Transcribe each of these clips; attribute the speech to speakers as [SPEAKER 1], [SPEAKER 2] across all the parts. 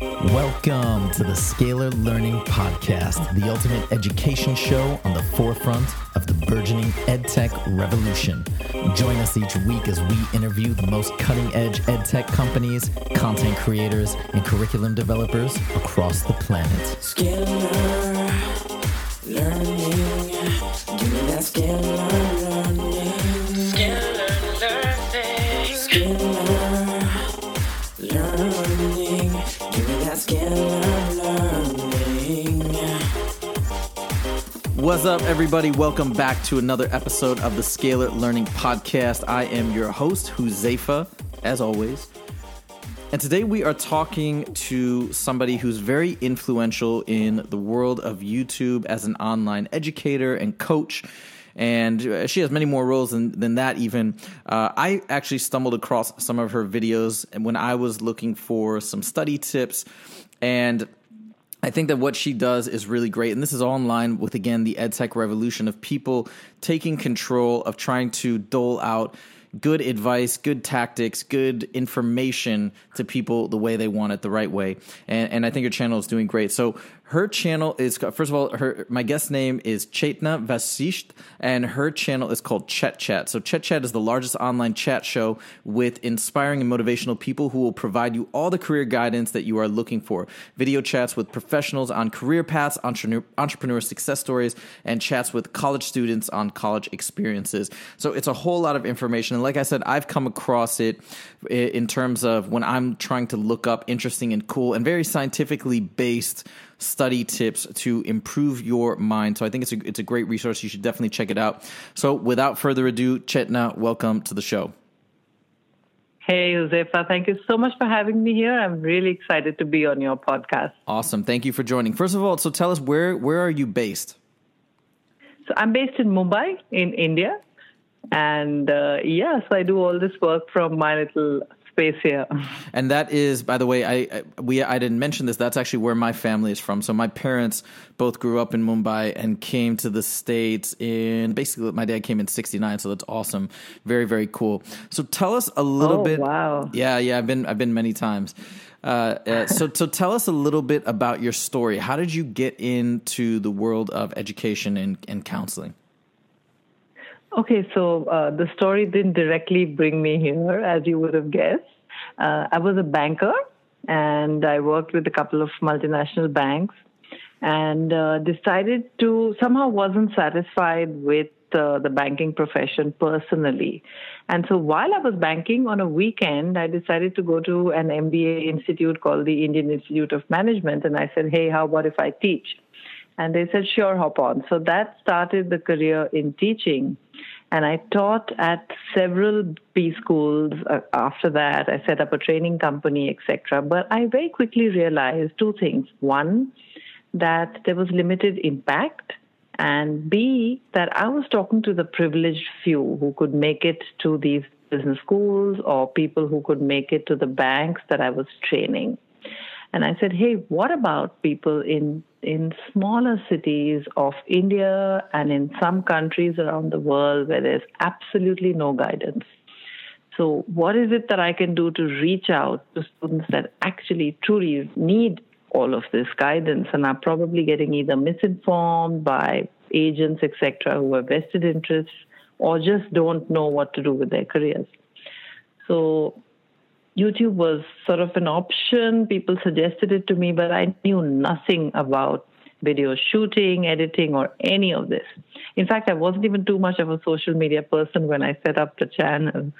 [SPEAKER 1] Welcome to the Scalar Learning Podcast, the ultimate education show on the forefront of the burgeoning edtech revolution. Join us each week as we interview the most cutting edge edtech companies, content creators, and curriculum developers across the planet.
[SPEAKER 2] Scalar learning. Give me that scalar
[SPEAKER 1] What's up, everybody? Welcome back to another episode of the Scalar Learning Podcast. I am your host, Huzaifa, as always. And today we are talking to somebody who's very influential in the world of YouTube as an online educator and coach. And she has many more roles than, than that, even. Uh, I actually stumbled across some of her videos when I was looking for some study tips. And I think that what she does is really great. And this is all in line with, again, the EdTech revolution of people taking control of trying to dole out good advice, good tactics, good information to people the way they want it, the right way. And, and I think her channel is doing great. So her channel is, first of all, her my guest name is Chetna Vasishth, and her channel is called Chet Chat. So Chet Chat is the largest online chat show with inspiring and motivational people who will provide you all the career guidance that you are looking for. Video chats with professionals on career paths, entrepreneur, entrepreneur success stories, and chats with college students on college experiences. So it's a whole lot of information. And like I said, I've come across it in terms of when I'm trying to look up interesting and cool and very scientifically based study tips to improve your mind. So I think it's a it's a great resource. You should definitely check it out. So without further ado, Chetna, welcome to the show.
[SPEAKER 3] Hey, Huzaifa, thank you so much for having me here. I'm really excited to be on your podcast.
[SPEAKER 1] Awesome. Thank you for joining. First of all, so tell us where where are you based?
[SPEAKER 3] So I'm based in Mumbai, in India. And uh, yeah, so I do all this work from my little space here.
[SPEAKER 1] And that is, by the way, I, I we I didn't mention this. That's actually where my family is from. So my parents both grew up in Mumbai and came to the states in basically my dad came in '69. So that's awesome, very very cool. So tell us a little
[SPEAKER 3] Oh,
[SPEAKER 1] bit.
[SPEAKER 3] wow.
[SPEAKER 1] Yeah, yeah. I've been I've been many times. Uh, uh, so so tell us a little bit about your story. How did you get into the world of education and, and counseling?
[SPEAKER 3] Okay, so uh, the story didn't directly bring me here, as you would have guessed. Uh, I was a banker and I worked with a couple of multinational banks and uh, decided to somehow wasn't satisfied with uh, the banking profession personally. And so while I was banking on a weekend, I decided to go to an MBA institute called the Indian Institute of Management. And I said, hey, how about if I teach? And they said, sure, hop on. So that started the career in teaching. And I taught at several B schools uh, after that. I set up a training company, etc. But I very quickly realized two things. One, that there was limited impact. And B, that I was talking to the privileged few who could make it to these business schools or people who could make it to the banks that I was training. And I said, hey, what about people in, in smaller cities of India and in some countries around the world where there's absolutely no guidance? So, what is it that I can do to reach out to students that actually truly need all of this guidance and are probably getting either misinformed by agents, etc., who have vested interests or just don't know what to do with their careers? So, YouTube was sort of an option. People suggested it to me, but I knew nothing about video shooting, editing, or any of this. In fact, I wasn't even too much of a social media person when I set up the channel.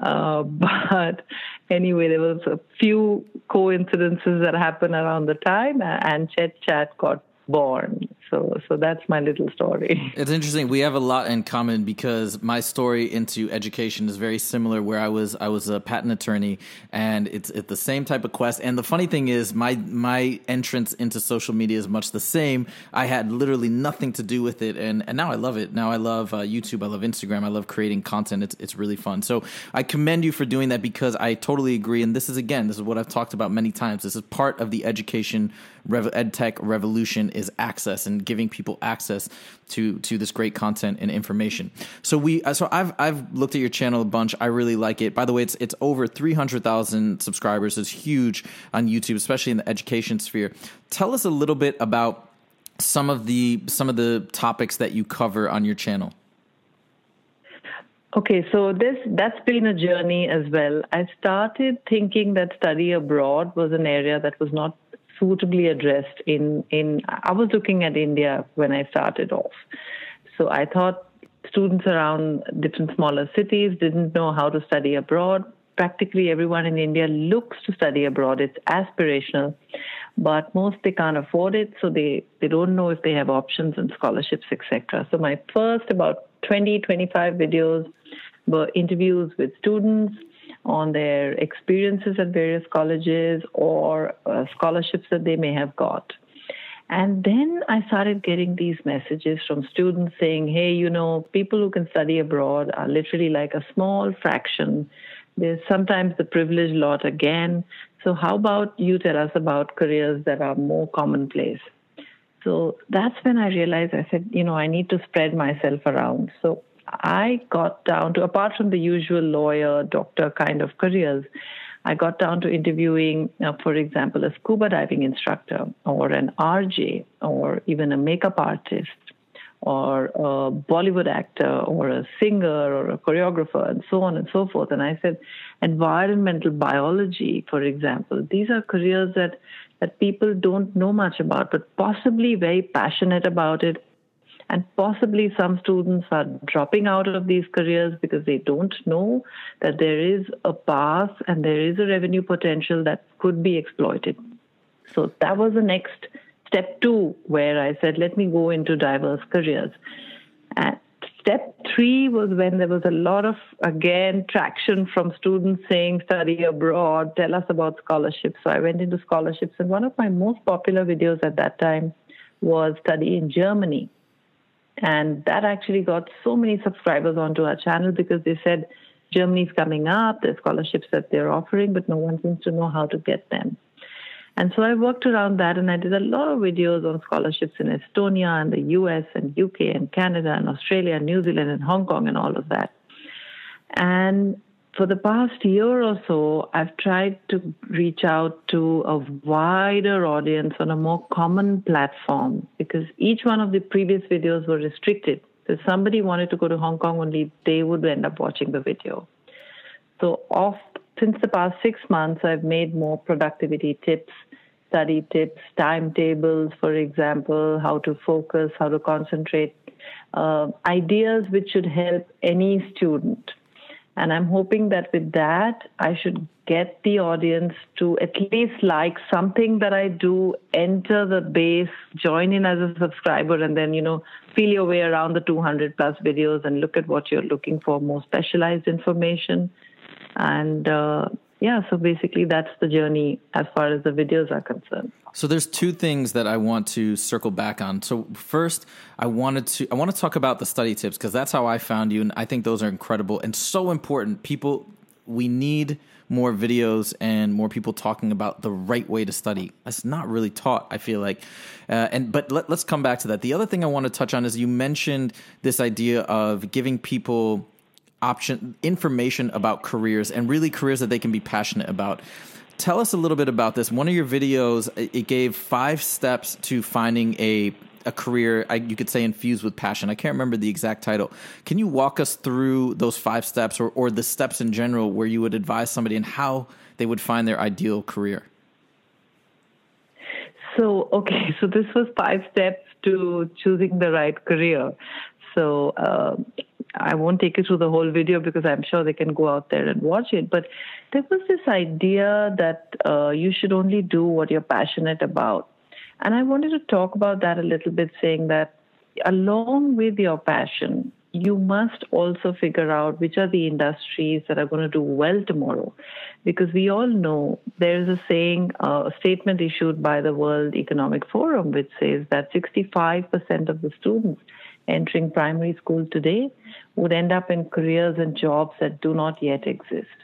[SPEAKER 3] Uh, but anyway, there was a few coincidences that happened around the time, and Chet Chat got born. So, so that's my little story.
[SPEAKER 1] It's interesting. We have a lot in common because my story into education is very similar. Where I was, I was a patent attorney, and it's it's the same type of quest. And the funny thing is, my my entrance into social media is much the same. I had literally nothing to do with it, and and now I love it. Now I love uh, YouTube. I love Instagram. I love creating content. It's it's really fun. So I commend you for doing that because I totally agree. And this is again, this is what I've talked about many times. This is part of the education rev- ed tech revolution is access and and giving people access to to this great content and information. So we uh, so I've I've looked at your channel a bunch. I really like it. By the way, it's it's over 300,000 subscribers. It's huge on YouTube, especially in the education sphere. Tell us a little bit about some of the some of the topics that you cover on your channel.
[SPEAKER 3] Okay, so this that's been a journey as well. I started thinking that study abroad was an area that was not suitably addressed in in I was looking at India when I started off. So I thought students around different smaller cities didn't know how to study abroad. Practically everyone in India looks to study abroad. It's aspirational, but most they can't afford it, so they, they don't know if they have options and scholarships, etc. So my first about 20, 25 videos were interviews with students on their experiences at various colleges or uh, scholarships that they may have got. And then I started getting these messages from students saying, hey, you know, people who can study abroad are literally like a small fraction. There's sometimes the privileged lot again. So, how about you tell us about careers that are more commonplace? So that's when I realized I said, you know, I need to spread myself around. So I got down to, apart from the usual lawyer, doctor kind of careers, I got down to interviewing, uh, for example, a scuba diving instructor or an RJ or even a makeup artist or a Bollywood actor or a singer or a choreographer and so on and so forth. And I said, environmental biology, for example, these are careers that, that people don't know much about, but possibly very passionate about it and possibly some students are dropping out of these careers because they don't know that there is a path and there is a revenue potential that could be exploited. So that was the next step two, where I said, let me go into diverse careers. And step three was when there was a lot of, again, traction from students saying, study abroad, tell us about scholarships. So I went into scholarships, and one of my most popular videos at that time was study in Germany. And that actually got so many subscribers onto our channel because they said Germany's coming up, there's scholarships that they're offering, but no one seems to know how to get them. And so I worked around that and I did a lot of videos on scholarships in Estonia and the US and UK and Canada and Australia and New Zealand and Hong Kong and all of that. And for the past year or so, I've tried to reach out to a wider audience on a more common platform because each one of the previous videos were restricted. If somebody wanted to go to Hong Kong only, they would end up watching the video. So, off, since the past six months, I've made more productivity tips, study tips, timetables, for example, how to focus, how to concentrate, uh, ideas which should help any student and I'm hoping that with that, I should get the audience to at least like something that I do, enter the base, join in as a subscriber, and then, you know, feel your way around the 200 plus videos and look at what you're looking for, more specialized information. And uh, yeah, so basically that's the journey as far as the videos are concerned.
[SPEAKER 1] So there's two things that I want to circle back on. So first, I wanted to I want to talk about the study tips because that's how I found you, and I think those are incredible and so important. People, we need more videos and more people talking about the right way to study. That's not really taught. I feel like, uh, and but let, let's come back to that. The other thing I want to touch on is you mentioned this idea of giving people option information about careers and really careers that they can be passionate about tell us a little bit about this. One of your videos, it gave five steps to finding a a career you could say infused with passion. I can't remember the exact title. Can you walk us through those five steps or, or the steps in general where you would advise somebody and how they would find their ideal career?
[SPEAKER 3] So, okay, so this was five steps to choosing the right career. So, uh, I won't take you through the whole video because I'm sure they can go out there and watch it. But there was this idea that uh, you should only do what you're passionate about. And I wanted to talk about that a little bit, saying that along with your passion, you must also figure out which are the industries that are going to do well tomorrow. Because we all know there's a saying, uh, a statement issued by the World Economic Forum, which says that 65% of the students entering primary school today would end up in careers and jobs that do not yet exist.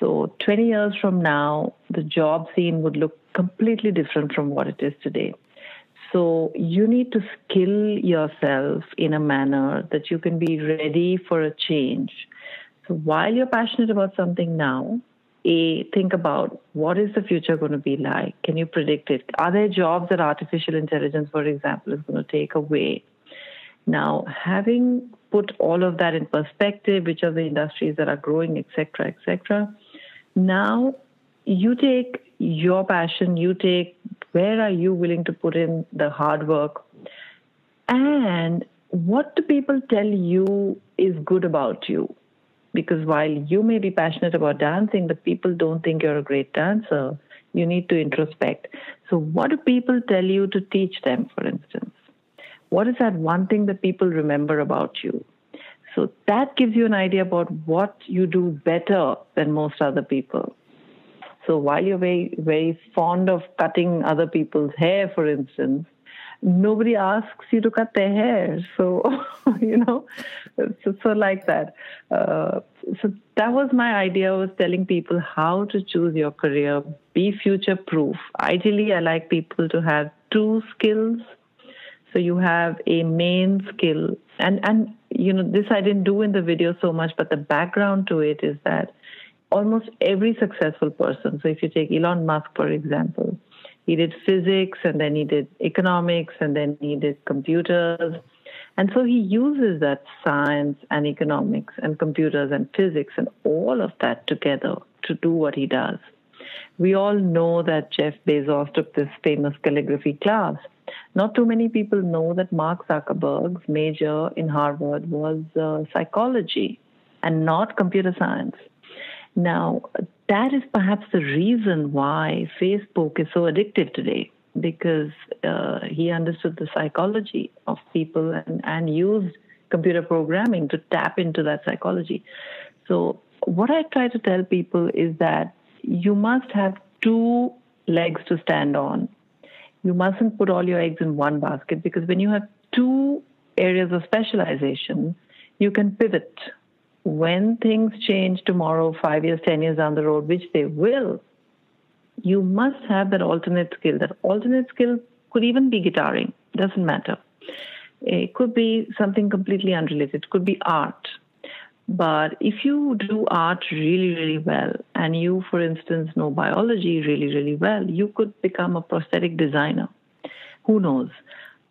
[SPEAKER 3] So 20 years from now, the job scene would look completely different from what it is today. So you need to skill yourself in a manner that you can be ready for a change. So while you're passionate about something now, a think about what is the future going to be like can you predict it are there jobs that artificial intelligence for example is going to take away now having put all of that in perspective which are the industries that are growing etc etc now you take your passion you take where are you willing to put in the hard work and what do people tell you is good about you because while you may be passionate about dancing, but people don't think you're a great dancer, you need to introspect. So, what do people tell you to teach them, for instance? What is that one thing that people remember about you? So, that gives you an idea about what you do better than most other people. So, while you're very, very fond of cutting other people's hair, for instance, nobody asks you to cut their hair. So, you know, so, so like that. Uh, so that was my idea was telling people how to choose your career, be future proof. Ideally, I like people to have two skills. So you have a main skill and, and, you know, this I didn't do in the video so much, but the background to it is that almost every successful person. So if you take Elon Musk, for example, he did physics and then he did economics and then he did computers. And so he uses that science and economics and computers and physics and all of that together to do what he does. We all know that Jeff Bezos took this famous calligraphy class. Not too many people know that Mark Zuckerberg's major in Harvard was uh, psychology and not computer science. Now, that is perhaps the reason why Facebook is so addictive today because uh, he understood the psychology of people and, and used computer programming to tap into that psychology. So, what I try to tell people is that you must have two legs to stand on. You mustn't put all your eggs in one basket because when you have two areas of specialization, you can pivot when things change tomorrow, five years, 10 years down the road, which they will, you must have that alternate skill. That alternate skill could even be guitaring, doesn't matter. It could be something completely unrelated, it could be art. But if you do art really, really well, and you, for instance, know biology really, really well, you could become a prosthetic designer. Who knows?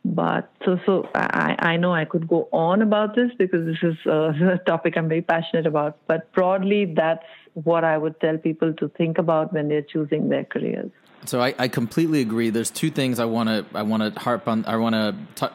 [SPEAKER 3] But so, so I, I know I could go on about this because this is a topic I'm very passionate about. But broadly, that's what I would tell people to think about when they're choosing their careers.
[SPEAKER 1] So I, I completely agree. There's two things I want to I want to harp on. I want to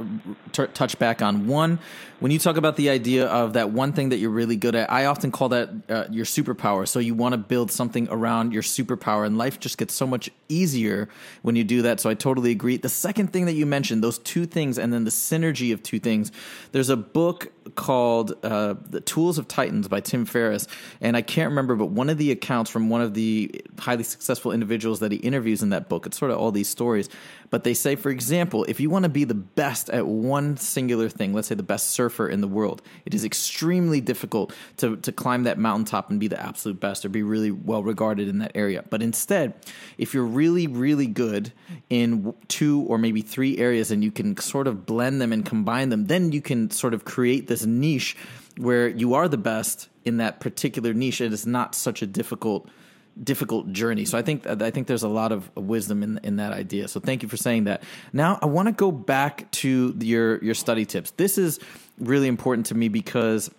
[SPEAKER 1] t- touch back on. One, when you talk about the idea of that one thing that you're really good at, I often call that uh, your superpower. So you want to build something around your superpower, and life just gets so much easier when you do that. So I totally agree. The second thing that you mentioned, those two things, and then the synergy of two things. There's a book called uh, "The Tools of Titans" by Tim Ferriss, and I can't remember, but one of the accounts from one of the highly successful individuals that he in that book. It's sort of all these stories, but they say, for example, if you want to be the best at one singular thing, let's say the best surfer in the world, it is extremely difficult to, to climb that mountaintop and be the absolute best or be really well regarded in that area. But instead, if you're really, really good in two or maybe three areas and you can sort of blend them and combine them, then you can sort of create this niche where you are the best in that particular niche. It is not such a difficult difficult journey. So I think I think there's a lot of wisdom in in that idea. So thank you for saying that. Now I want to go back to your your study tips. This is really important to me because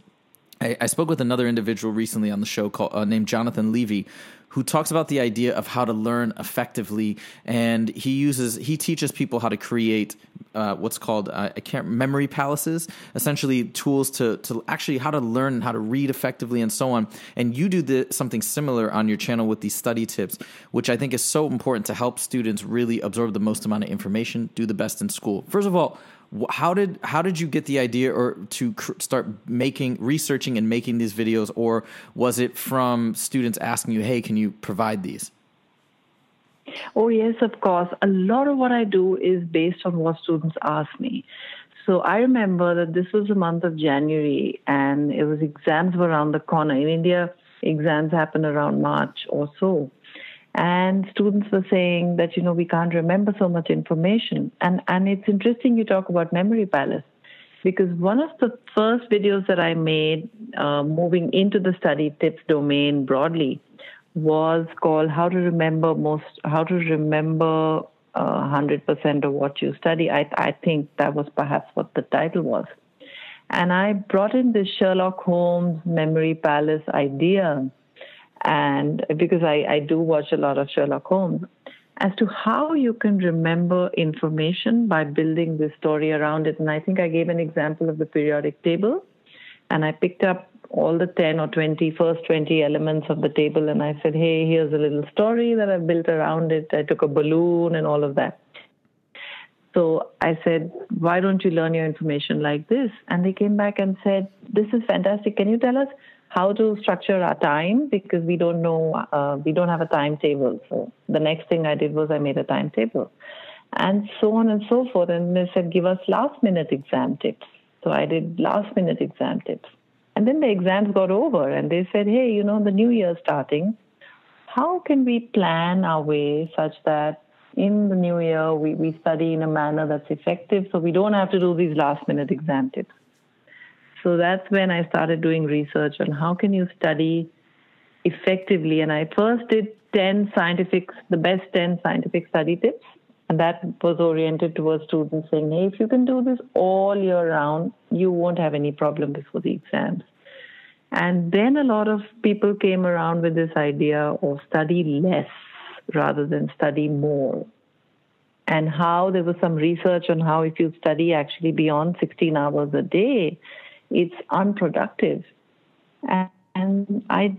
[SPEAKER 1] I, I spoke with another individual recently on the show called uh, named Jonathan Levi, who talks about the idea of how to learn effectively, and he uses he teaches people how to create uh, what's called uh, I can't memory palaces, essentially tools to to actually how to learn how to read effectively and so on. And you do the, something similar on your channel with these study tips, which I think is so important to help students really absorb the most amount of information, do the best in school. First of all, how did how did you get the idea or to cr- start making researching and making these videos? Or was it from students asking you hey can you provide these?
[SPEAKER 3] Oh yes of course. A lot of what i do is based on what students ask me. So i remember that this was the month of january and it was exams were around the corner. In india exams happen around march or so And students were saying that, you know, we can't remember so much information. And, and it's interesting you talk about Memory Palace because one of the first videos that I made uh, moving into the study tips domain broadly was called How to Remember Most, How to Remember uh, 100% of what you study. I, I think that was perhaps what the title was. And I brought in the Sherlock Holmes Memory Palace idea and because I, I do watch a lot of Sherlock Holmes, as to how you can remember information by building this story around it. And I think I gave an example of the periodic table, and I picked up all the 10 or 20 first 20 elements of the table and I said, hey, here's a little story that I've built around it. I took a balloon and all of that. So I said, why don't you learn your information like this? And they came back and said, this is fantastic. Can you tell us how to structure our time because we don't know, uh, we don't have a timetable. So the next thing I did was I made a timetable and so on and so forth. And they said, give us last minute exam tips. So I did last minute exam tips. And then the exams got over and they said, hey, you know, the new year starting. How can we plan our way such that in the new year we, we study in a manner that's effective so we don't have to do these last minute exam tips? So that's when I started doing research on how can you study effectively. And I first did 10 scientific, the best 10 scientific study tips. And that was oriented towards students saying, hey, if you can do this all year round, you won't have any problem before the exams. And then a lot of people came around with this idea of study less rather than study more. And how there was some research on how if you study actually beyond 16 hours a day, it's unproductive. And, and I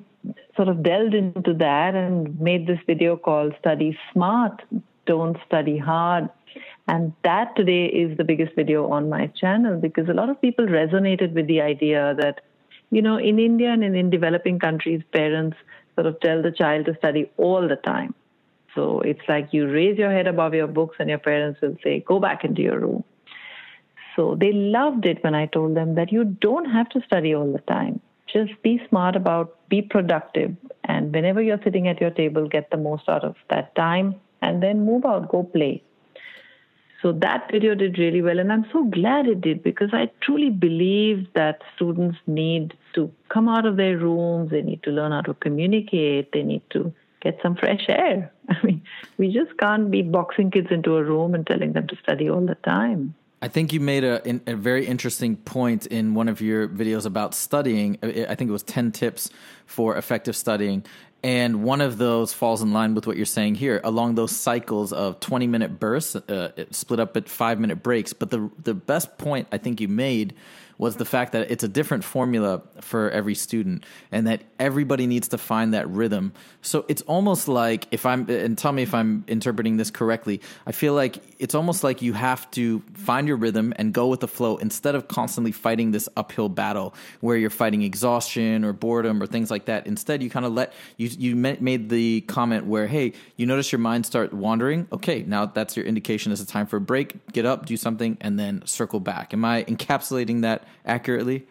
[SPEAKER 3] sort of delved into that and made this video called Study Smart, Don't Study Hard. And that today is the biggest video on my channel because a lot of people resonated with the idea that, you know, in India and in, in developing countries, parents sort of tell the child to study all the time. So it's like you raise your head above your books and your parents will say, go back into your room. So they loved it when I told them that you don't have to study all the time. Just be smart about, be productive, and whenever you're sitting at your table, get the most out of that time and then move out, go play. So that video did really well, and I'm so glad it did because I truly believe that students need to come out of their rooms, they need to learn how to communicate, they need to get some fresh air. I mean, we just can't be boxing kids into a room and telling them to study all the time.
[SPEAKER 1] I think you made a, a very interesting point in one of your videos about studying. I think it was 10 tips for effective studying. And one of those falls in line with what you're saying here along those cycles of 20 minute bursts, uh, split up at five minute breaks. But the, the best point I think you made was the fact that it's a different formula for every student and that everybody needs to find that rhythm. So it's almost like if I'm and tell me if I'm interpreting this correctly, I feel like it's almost like you have to find your rhythm and go with the flow instead of constantly fighting this uphill battle where you're fighting exhaustion or boredom or things like that. Instead, you kind of let you you made the comment where hey, you notice your mind start wandering. Okay, now that's your indication it's a time for a break. Get up, do something and then circle back. Am I encapsulating that accurately?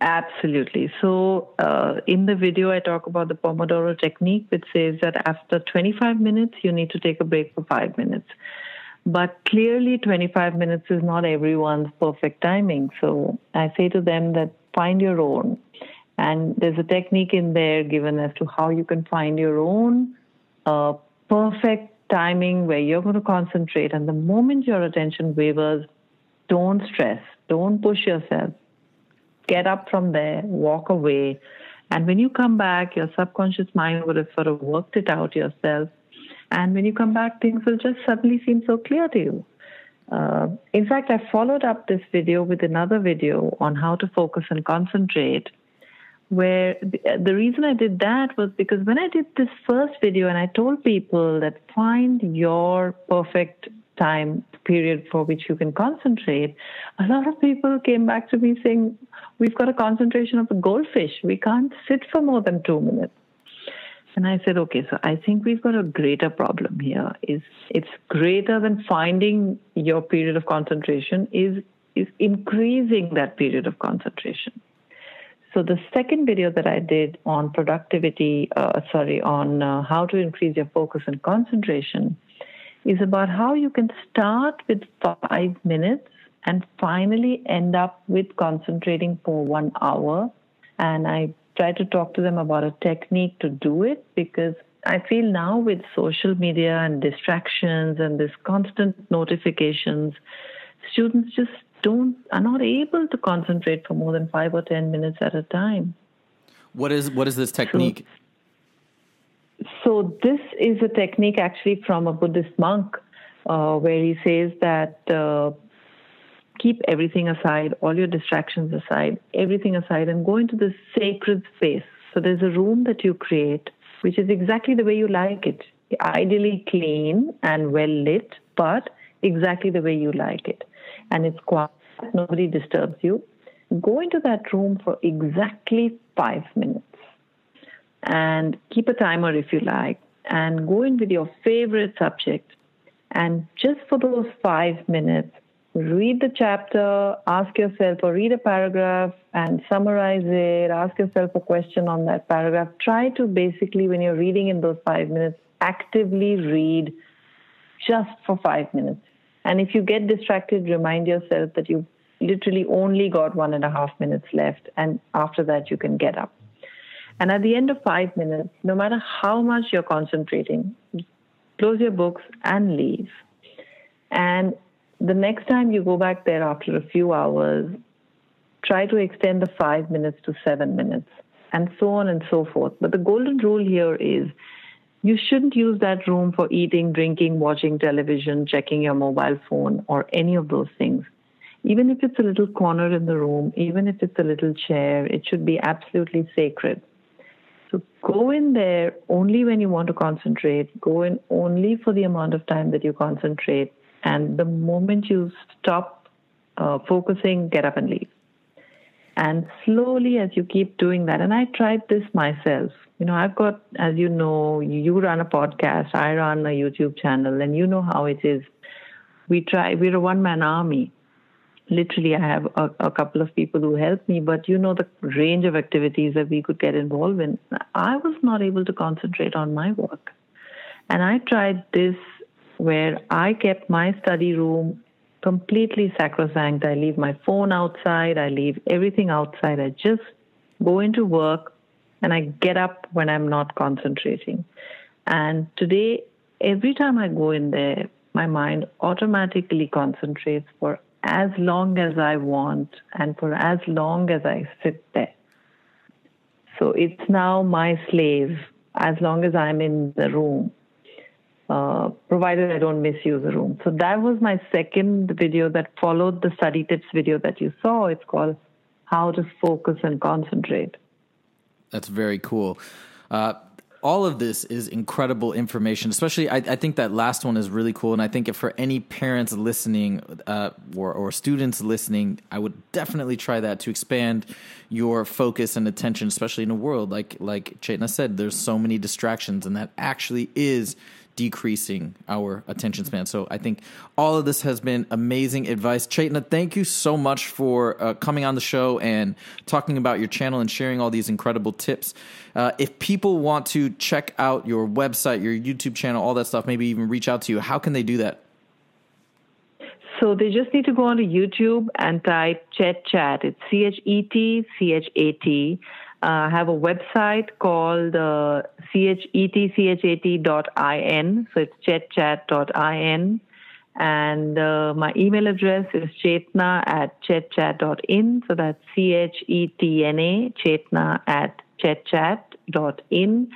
[SPEAKER 3] Absolutely. So, uh, in the video, I talk about the Pomodoro technique, which says that after 25 minutes, you need to take a break for five minutes. But clearly, 25 minutes is not everyone's perfect timing. So, I say to them that find your own. And there's a technique in there given as to how you can find your own uh, perfect timing where you're going to concentrate. And the moment your attention wavers, don't stress don't push yourself. Get up from there, walk away. And when you come back, your subconscious mind would have sort of worked it out yourself. And when you come back, things will just suddenly seem so clear to you. Uh, in fact, I followed up this video with another video on how to focus and concentrate. Where the reason I did that was because when I did this first video and I told people that find your perfect time period for which you can concentrate, a lot of people came back to me saying, We've got a concentration of a goldfish. We can't sit for more than two minutes. And I said, okay, so I think we've got a greater problem here. Is it's greater than finding your period of concentration is is increasing that period of concentration. So the second video that I did on productivity, uh, sorry, on uh, how to increase your focus and concentration is about how you can start with five minutes and finally end up with concentrating for one hour. And I try to talk to them about a technique to do it because I feel now with social media and distractions and this constant notifications, students just don't are not able to concentrate for more than five or ten minutes at a time.
[SPEAKER 1] What is what is this technique?
[SPEAKER 3] So this is a technique actually from a Buddhist monk, uh, where he says that uh, keep everything aside, all your distractions aside, everything aside, and go into this sacred space. So there's a room that you create, which is exactly the way you like it, ideally clean and well lit, but exactly the way you like it, and it's quiet. Nobody disturbs you. Go into that room for exactly five minutes and keep a timer if you like, and go in with your favorite subject. And just for those five minutes, read the chapter, ask yourself or read a paragraph and summarize it, ask yourself a question on that paragraph. Try to basically, when you're reading in those five minutes, actively read just for five minutes. And if you get distracted, remind yourself that you've literally only got one and a half minutes left. And after that, you can get up. And at the end of five minutes, no matter how much you're concentrating, close your books and leave. And the next time you go back there after a few hours, try to extend the five minutes to seven minutes, and so on and so forth. But the golden rule here is you shouldn't use that room for eating, drinking, watching television, checking your mobile phone, or any of those things. Even if it's a little corner in the room, even if it's a little chair, it should be absolutely sacred. So go in there only when you want to concentrate. Go in only for the amount of time that you concentrate. And the moment you stop uh, focusing, get up and leave. And slowly, as you keep doing that, and I tried this myself. You know, I've got, as you know, you run a podcast, I run a YouTube channel, and you know how it is. We try, we're a one man army literally I have a, a, couple of people who help me, but you know the range of activities that we could get involved in. I was not able to concentrate on my work. And I tried this where I kept my study room completely sacrosanct. I leave my phone outside, I leave everything outside. I just go into work and I get up when I'm not concentrating. And today, every time I go in there, my mind automatically concentrates for as long as I want and for as long as I sit there. So it's now my slave as long as I'm in the room, uh, provided I don't misuse the room. So that was my second video that followed the study tips video that you saw. It's called How to Focus and Concentrate.
[SPEAKER 1] That's very cool. Uh, all of this is incredible information. Especially, I, I, think that last one is really cool, and I think if for any parents listening uh, or, or students listening, I would definitely try that to expand your focus and attention, especially in a world like like Chetna said. There's so many distractions, and that actually is decreasing our attention span. So I think all of this has been amazing advice. Chetna, thank you so much for uh, coming on the show and talking about your channel and sharing all these incredible tips. Uh, if people want to check out your website, your YouTube channel, all that stuff, maybe even reach out to you, how can they do that?
[SPEAKER 3] So they just need to go onto YouTube and type Chet Chat. It's C H E T C H A T uh, have a website called uh, chetchat.in. So it's chetchat.in. And uh, my email address is chetna at chetchat.in. So that's C H E T N A, chetna at chetchat.in.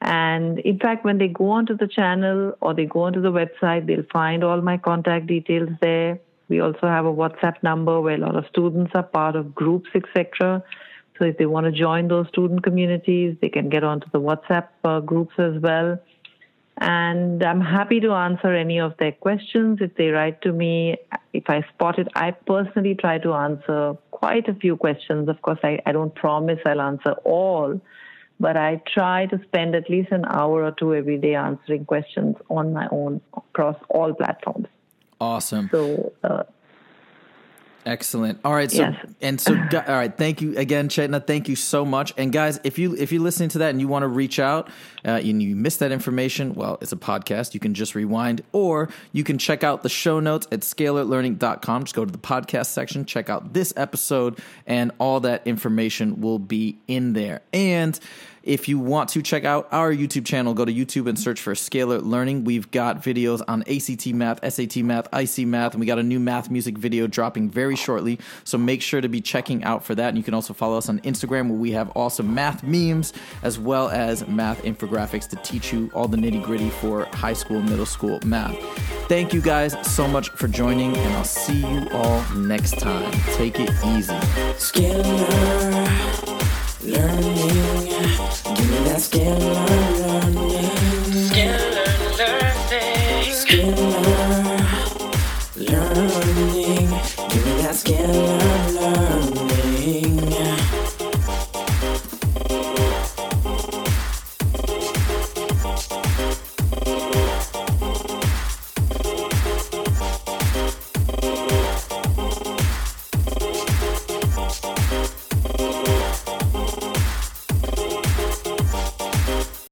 [SPEAKER 3] And in fact, when they go onto the channel or they go onto the website, they'll find all my contact details there. We also have a WhatsApp number where a lot of students are part of groups, etc. So if they want to join those student communities, they can get onto the WhatsApp uh, groups as well. And I'm happy to answer any of their questions if they write to me. If I spot it, I personally try to answer quite a few questions. Of course, I, I don't promise I'll answer all, but I try to spend at least an hour or two every day answering questions on my own across all platforms.
[SPEAKER 1] Awesome.
[SPEAKER 3] So, uh,
[SPEAKER 1] Excellent. All right. So
[SPEAKER 3] Yes.
[SPEAKER 1] and so. All right. Thank you again, Chetna. Thank you so much. And guys, if you if you're listening to that and you want to reach out uh, and you missed that information, well, it's a podcast. You can just rewind, or you can check out the show notes at scalarlearning.com. Just go to the podcast section, check out this episode, and all that information will be in there. And if you want to check out our YouTube channel, go to YouTube and search for Scalar Learning. We've got videos on ACT Math, SAT Math, IC Math, and we got a new math music video dropping very shortly. So make sure to be checking out for that. And you can also follow us on Instagram where we have awesome math memes as well as math infographics to teach you all the nitty gritty for high school, middle school math. Thank you guys so much for joining, and I'll see you all next time. Take it easy.
[SPEAKER 2] Scalar learning. Give me that scalar